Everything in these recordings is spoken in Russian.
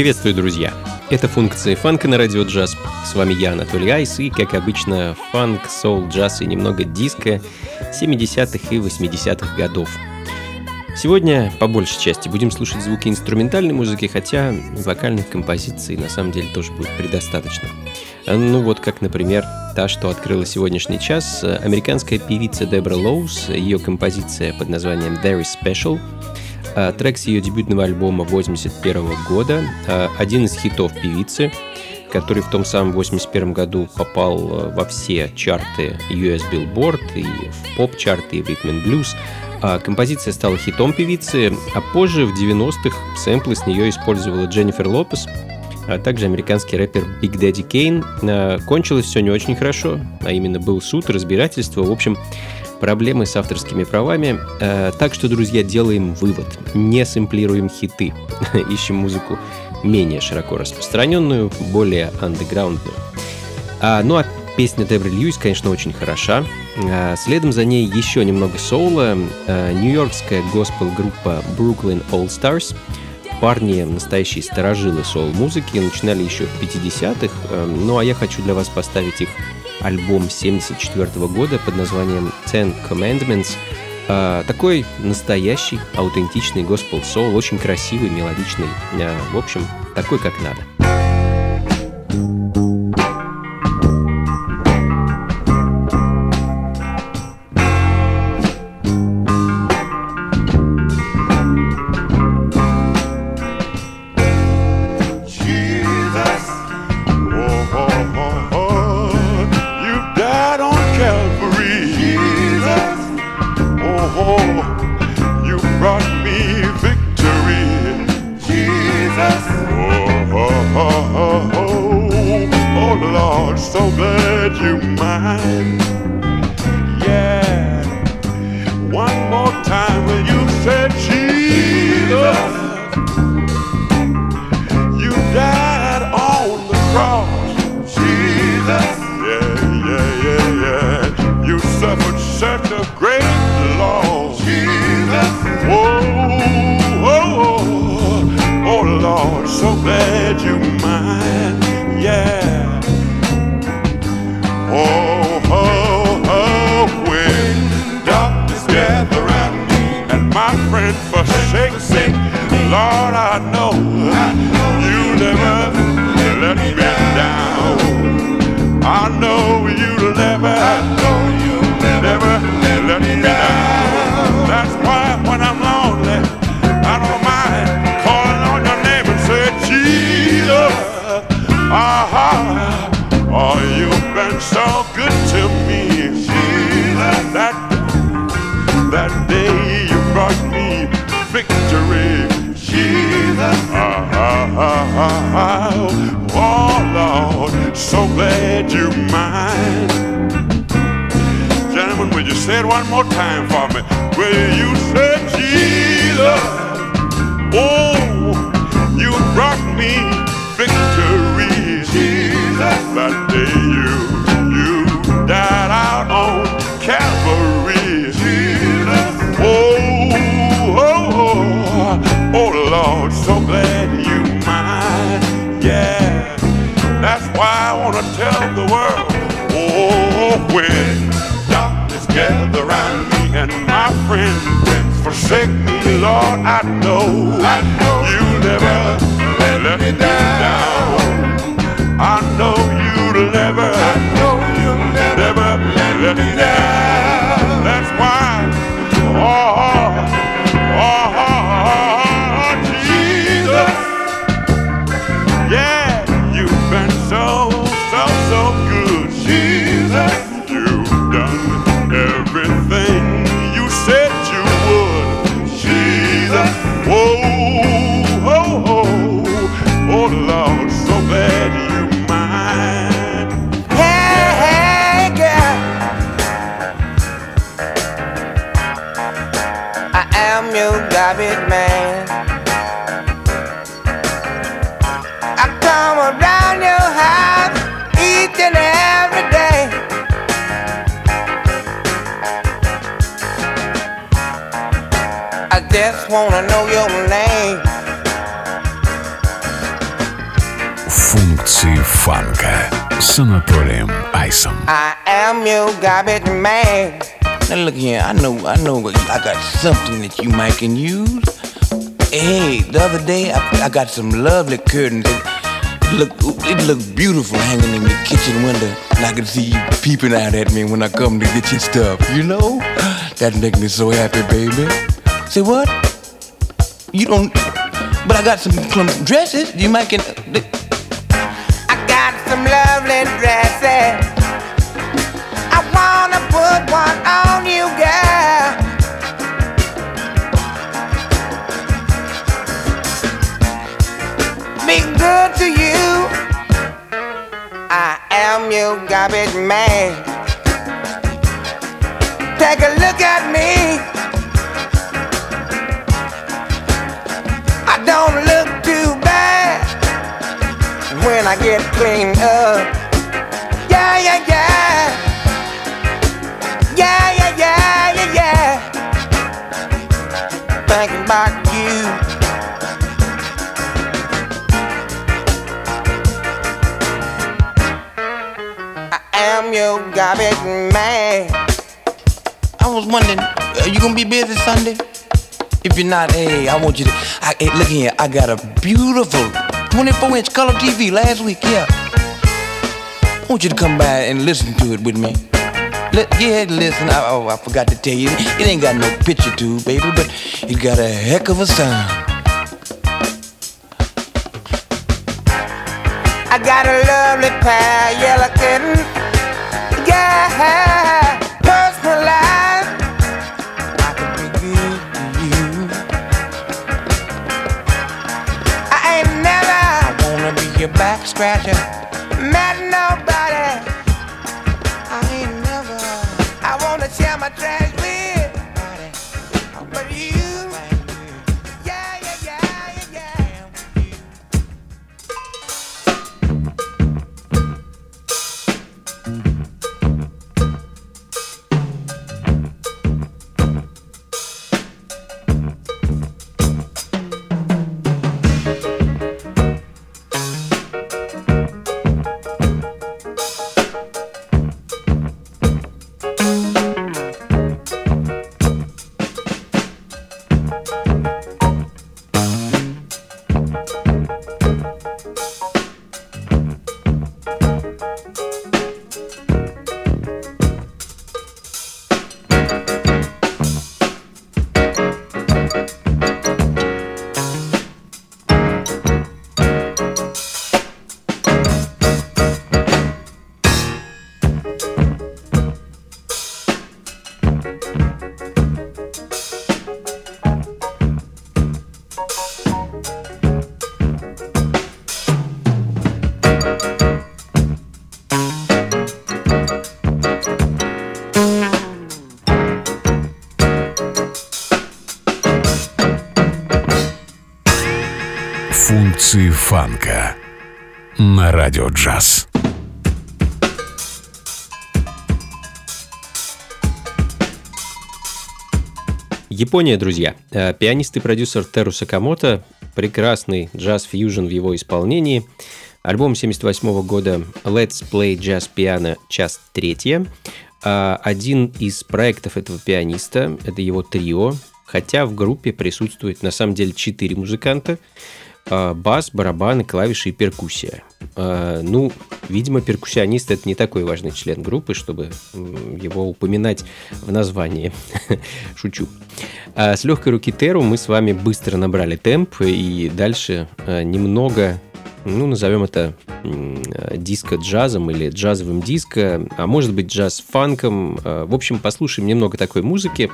Приветствую, друзья! Это функция фанка на радио джаз. С вами я, Анатолий Айс, и, как обычно, фанк, соул, джаз и немного диска 70-х и 80-х годов. Сегодня, по большей части, будем слушать звуки инструментальной музыки, хотя вокальных композиций на самом деле тоже будет предостаточно. Ну вот как, например, та, что открыла сегодняшний час, американская певица Дебра Лоус, ее композиция под названием Very Special – трек с ее дебютного альбома 81 года, а, один из хитов певицы, который в том самом 81 году попал а, во все чарты US Billboard и в поп-чарты и в Rhythm Blues. Композиция стала хитом певицы, а позже в 90-х сэмплы с нее использовала Дженнифер Лопес, а также американский рэпер Big Daddy Kane. Кончилось все не очень хорошо, а именно был суд, разбирательство. В общем, проблемы с авторскими правами. Э, так что, друзья, делаем вывод. Не сэмплируем хиты. Ищем музыку менее широко распространенную, более андеграундную. А, ну а песня Дебри Льюис, конечно, очень хороша. А, следом за ней еще немного соула. А, нью-йоркская госпел-группа Brooklyn All Stars. Парни настоящие старожилы соул-музыки, начинали еще в 50-х. А, ну а я хочу для вас поставить их альбом 74 года под названием Ten Commandments. А, такой настоящий, аутентичный госпел соул, очень красивый, мелодичный. А, в общем, такой как надо. Brought me victory. Jesus. Ah, oh, Lord, so glad you're mine. Gentlemen, will you say it one more time for me? Will you say Jesus? Oh, my friends forsake me, Lord, I know, I know фанка с Анатолием Айсом. I am your garbage man. Now look here, I know, I know, I got something that you might can use. Hey, the other day I, I got some lovely curtains. It look, it look beautiful hanging in the kitchen window, and I can see you peeping out at me when I come to get your stuff. You know, that make me so happy, baby. Say what? You don't, but I got some, some dresses. You might can. Some lovely dresses. I wanna put one on you, girl. Be good to you. I am your garbage man. Take a look at me. I don't look when I get cleaned up. Yeah, yeah, yeah. Yeah, yeah, yeah, yeah, yeah. Thinking about you. I am your garbage man. I was wondering, are you gonna be busy Sunday? If you're not, hey, I want you to. I, hey, look here, I got a beautiful 24 inch color TV last week, yeah. I want you to come by and listen to it with me. Let, yeah, listen. I, oh, I forgot to tell you, it ain't got no picture tube, baby, but it got a heck of a sound. I got a lovely of yellow kittens. Yeah, your back, scratcher. Фанка на радио джаз. Япония, друзья. Э, пианист и продюсер Теру Сакамото. Прекрасный джаз-фьюжн в его исполнении. Альбом 78 года Let's Play Jazz Piano, часть третья. А, один из проектов этого пианиста, это его трио, хотя в группе присутствует на самом деле четыре музыканта. А, бас, барабаны, клавиши и перкуссия. А, ну, видимо, перкуссионист это не такой важный член группы, чтобы его упоминать в названии. Шучу. А с легкой руки Теру мы с вами быстро набрали темп и дальше немного ну, назовем это диско-джазом или джазовым диско, а может быть джаз-фанком. В общем, послушаем немного такой музыки.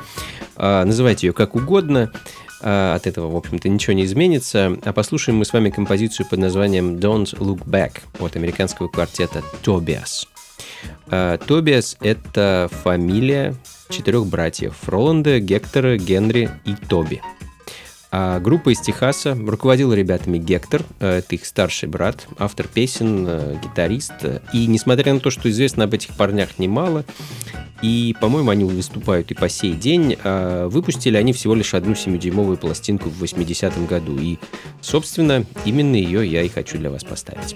Называйте ее как угодно. А, от этого, в общем-то, ничего не изменится. А послушаем мы с вами композицию под названием Don't Look Back от американского квартета Tobias. Тобиас — это фамилия четырех братьев — Роланда, Гектора, Генри и Тоби. А группа из Техаса руководил ребятами Гектор, а, это их старший брат, автор песен, гитарист. И несмотря на то, что известно об этих парнях немало, и, по-моему, они выступают и по сей день. А выпустили они всего лишь одну 7-дюймовую пластинку в 80-м году. И, собственно, именно ее я и хочу для вас поставить.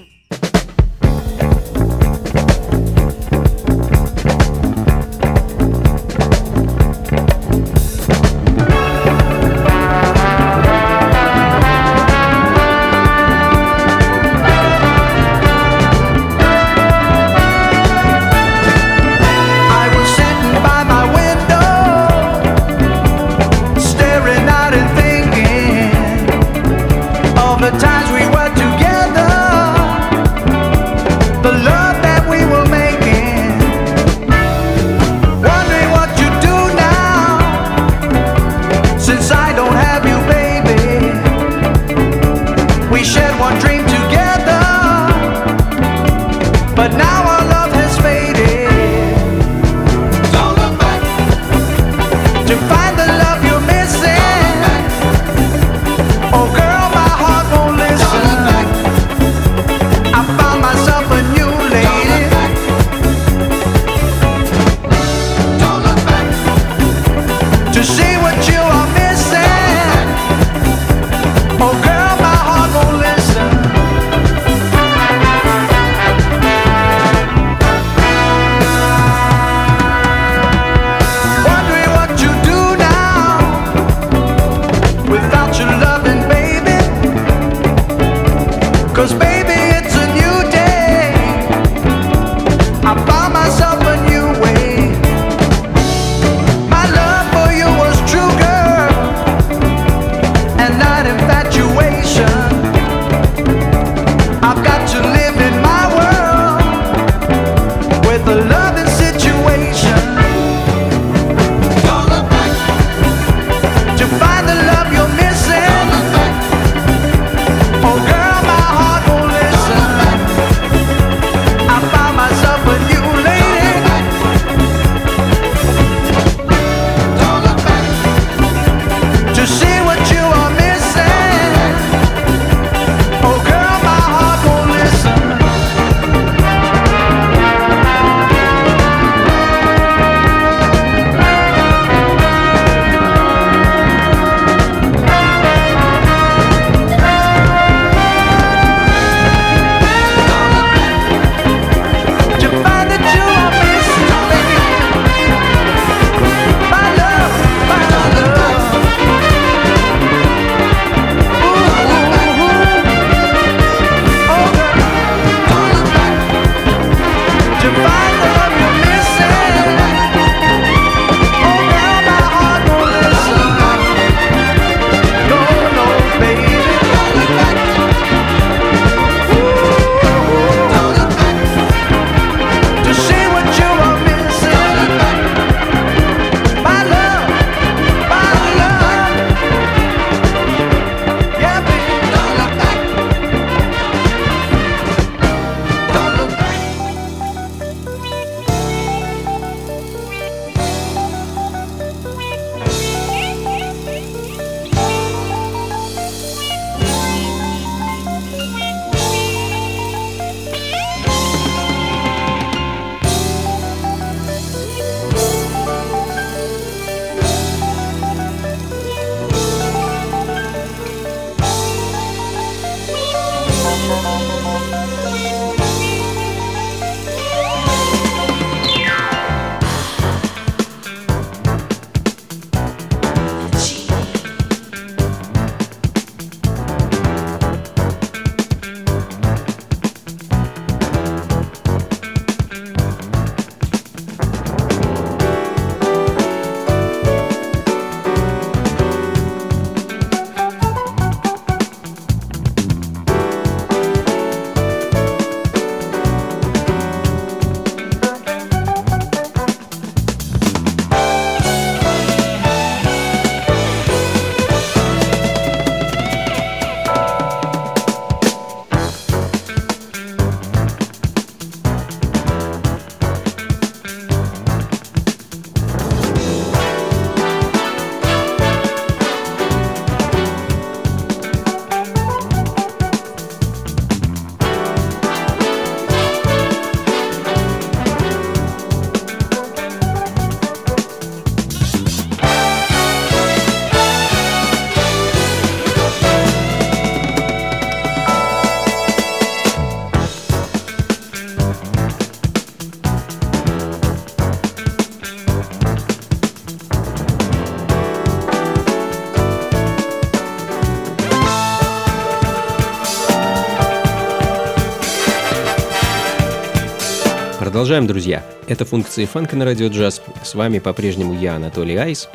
Продолжаем, друзья. Это функции фанка на радио джаз. С вами по-прежнему я, Анатолий Айс.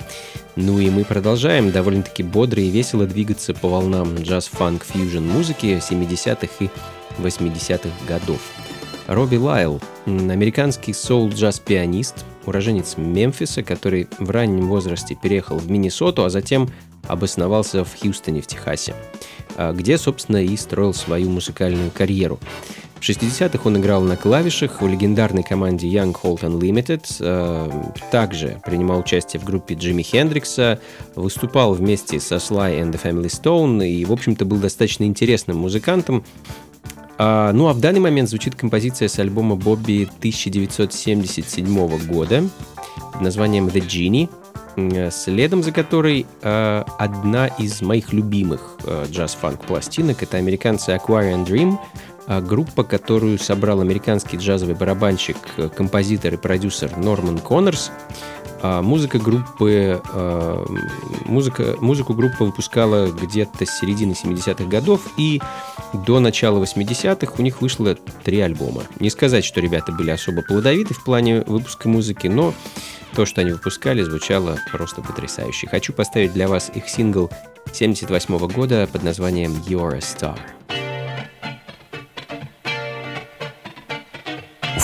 Ну и мы продолжаем довольно-таки бодро и весело двигаться по волнам джаз-фанк-фьюжн музыки 70-х и 80-х годов. Робби Лайл – американский соул-джаз-пианист, уроженец Мемфиса, который в раннем возрасте переехал в Миннесоту, а затем обосновался в Хьюстоне в Техасе, а, где, собственно, и строил свою музыкальную карьеру. В 60-х он играл на клавишах в легендарной команде Young Holt Unlimited, э, также принимал участие в группе Джимми Хендрикса, выступал вместе со Sly and the Family Stone и, в общем-то, был достаточно интересным музыкантом. А, ну а в данный момент звучит композиция с альбома Бобби 1977 года под названием The Genie, следом за которой э, одна из моих любимых э, джаз-фанк пластинок. Это американцы Aquarian Dream, группа, которую собрал американский джазовый барабанщик, э, композитор и продюсер Норман Коннорс. А музыка группы, а, музыка, музыку группа выпускала где-то с середины 70-х годов, и до начала 80-х у них вышло три альбома. Не сказать, что ребята были особо плодовиты в плане выпуска музыки, но то, что они выпускали, звучало просто потрясающе. Хочу поставить для вас их сингл 78 -го года под названием «You're a Star».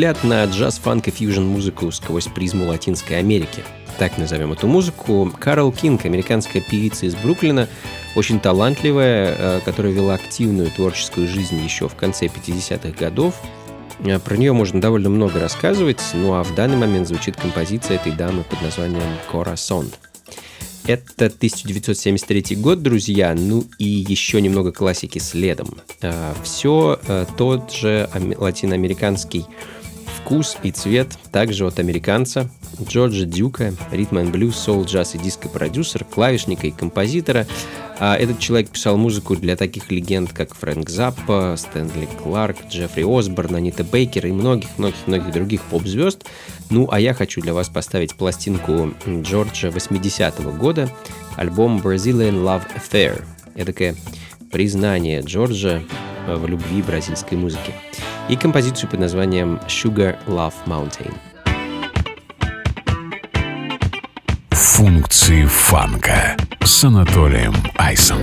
Взгляд на джаз, фанк и фьюжн музыку сквозь призму Латинской Америки. Так назовем эту музыку. Карл Кинг, американская певица из Бруклина, очень талантливая, э, которая вела активную творческую жизнь еще в конце 50-х годов. Э, про нее можно довольно много рассказывать, ну а в данный момент звучит композиция этой дамы под названием «Corazon». Это 1973 год, друзья, ну и еще немного классики следом. Э, Все тот же латиноамериканский вкус и цвет также от американца Джорджа Дюка, ритм блюз, соул, джаз и диско-продюсер, клавишника и композитора. А этот человек писал музыку для таких легенд, как Фрэнк Заппа, Стэнли Кларк, Джеффри Осборн, Анита Бейкер и многих-многих-многих других поп-звезд. Ну, а я хочу для вас поставить пластинку Джорджа 80-го года, альбом Brazilian Love Affair. Эдакое признание Джорджа в любви бразильской музыки. И композицию под названием Sugar Love Mountain. Функции фанка с Анатолием Айсом.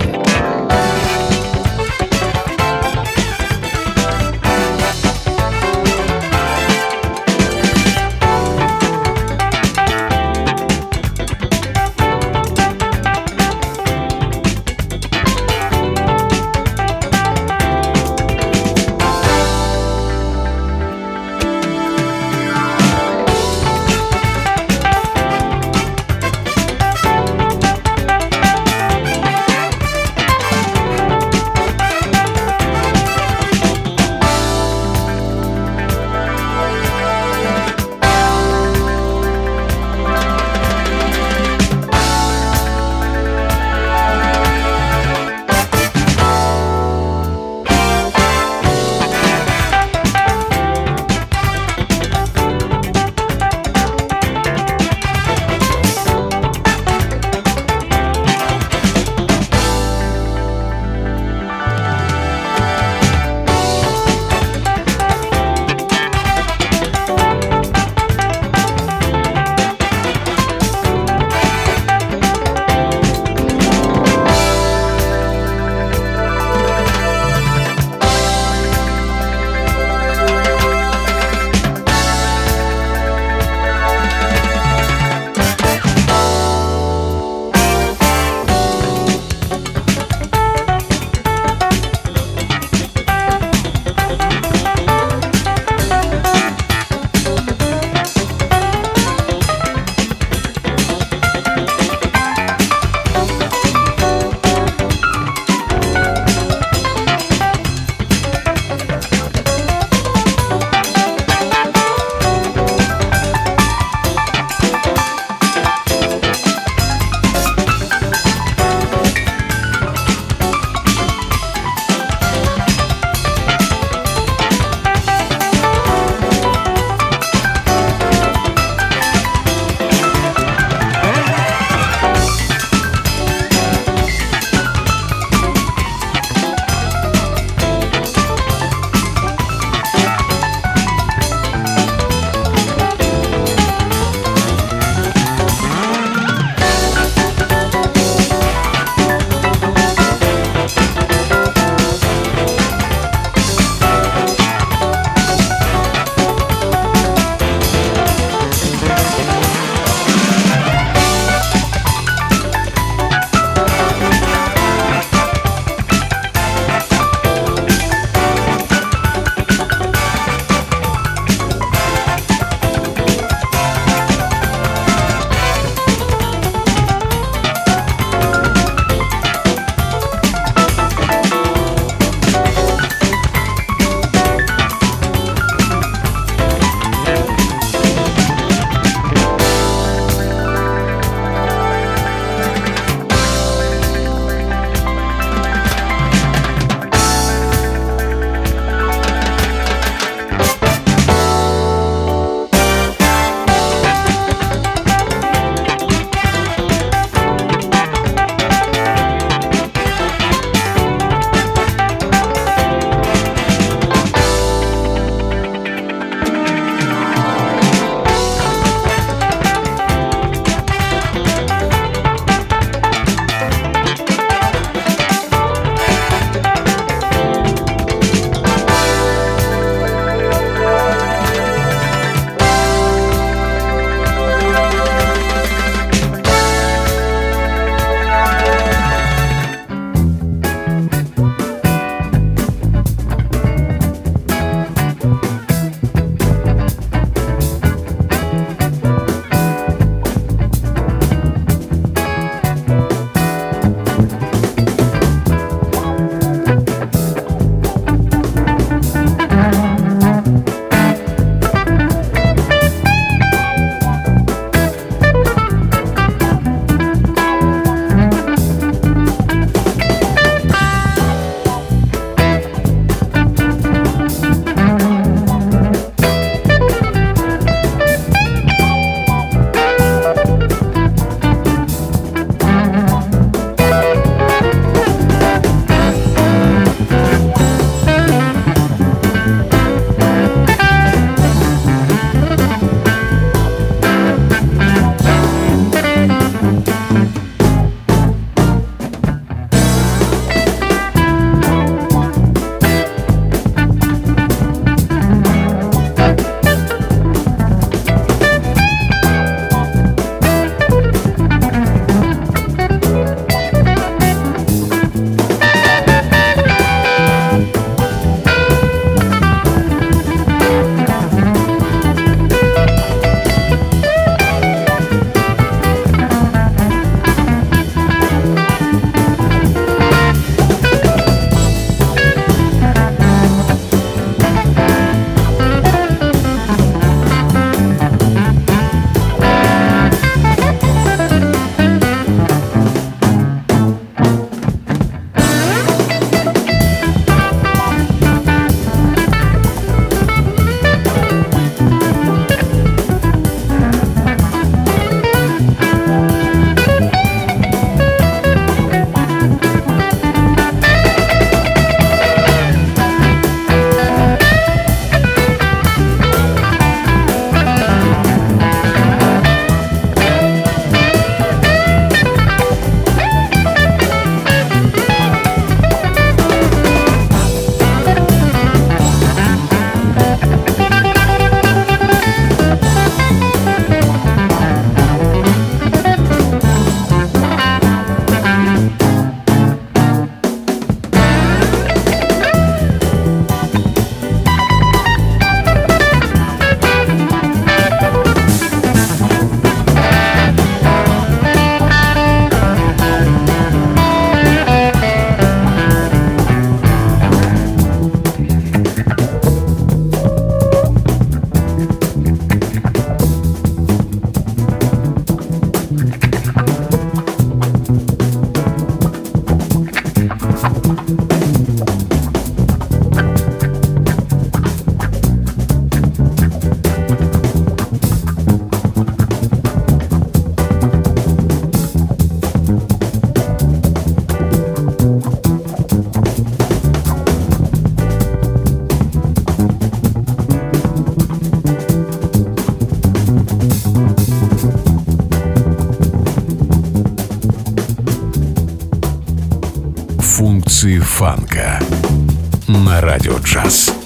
Радио джаз.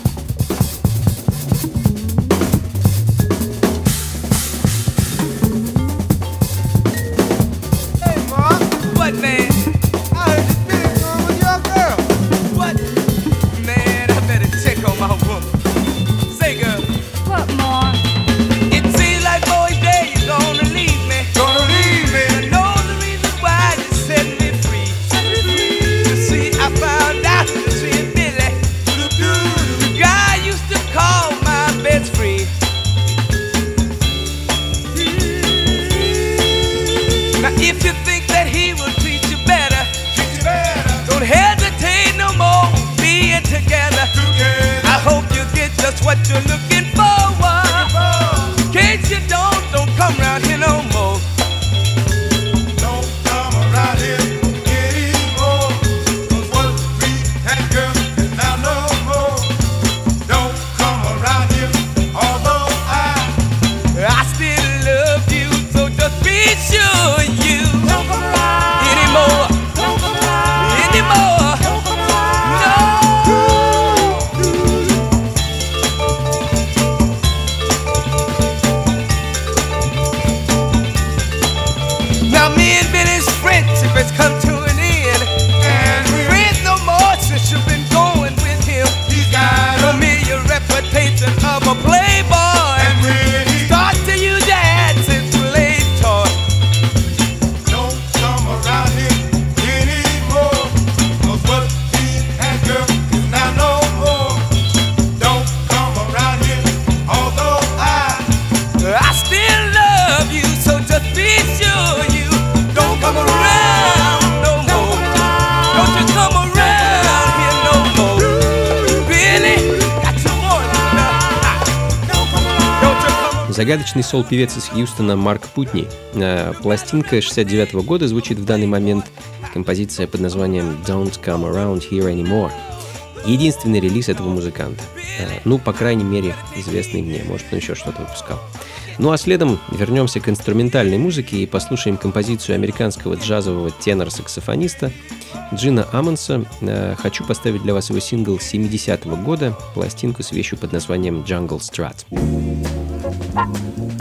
Загадочный сол-певец из Хьюстона Марк Путни. Э, пластинка 69 -го года звучит в данный момент композиция под названием «Don't Come Around Here Anymore». Единственный релиз этого музыканта. Э, ну, по крайней мере, известный мне. Может, он еще что-то выпускал. Ну а следом вернемся к инструментальной музыке и послушаем композицию американского джазового тенор-саксофониста Джина Амонса. Э, хочу поставить для вас его сингл 70-го года, пластинку с вещью под названием «Jungle Strut». Bye.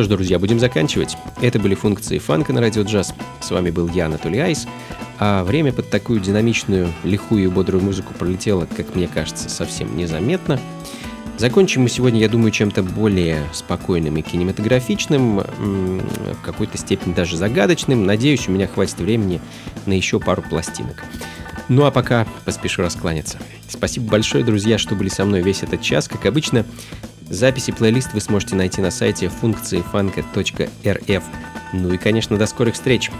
Что ж, друзья, будем заканчивать. Это были функции фанка на радио джаз. С вами был я, Анатолий Айс. А время под такую динамичную, лихую и бодрую музыку пролетело, как мне кажется, совсем незаметно. Закончим мы сегодня, я думаю, чем-то более спокойным и кинематографичным, в какой-то степени даже загадочным. Надеюсь, у меня хватит времени на еще пару пластинок. Ну а пока поспешу раскланяться. Спасибо большое, друзья, что были со мной весь этот час. Как обычно, записи плейлист вы сможете найти на сайте функции фанка.рф. Ну и, конечно, до скорых встреч.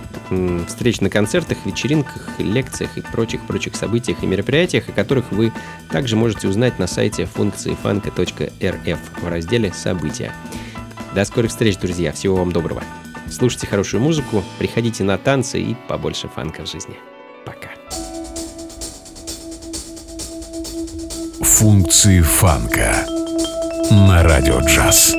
Встреч на концертах, вечеринках, лекциях и прочих-прочих событиях и мероприятиях, о которых вы также можете узнать на сайте функции фанка.рф в разделе «События». До скорых встреч, друзья. Всего вам доброго. Слушайте хорошую музыку, приходите на танцы и побольше фанка в жизни. Пока. Функции фанка на радио джаз.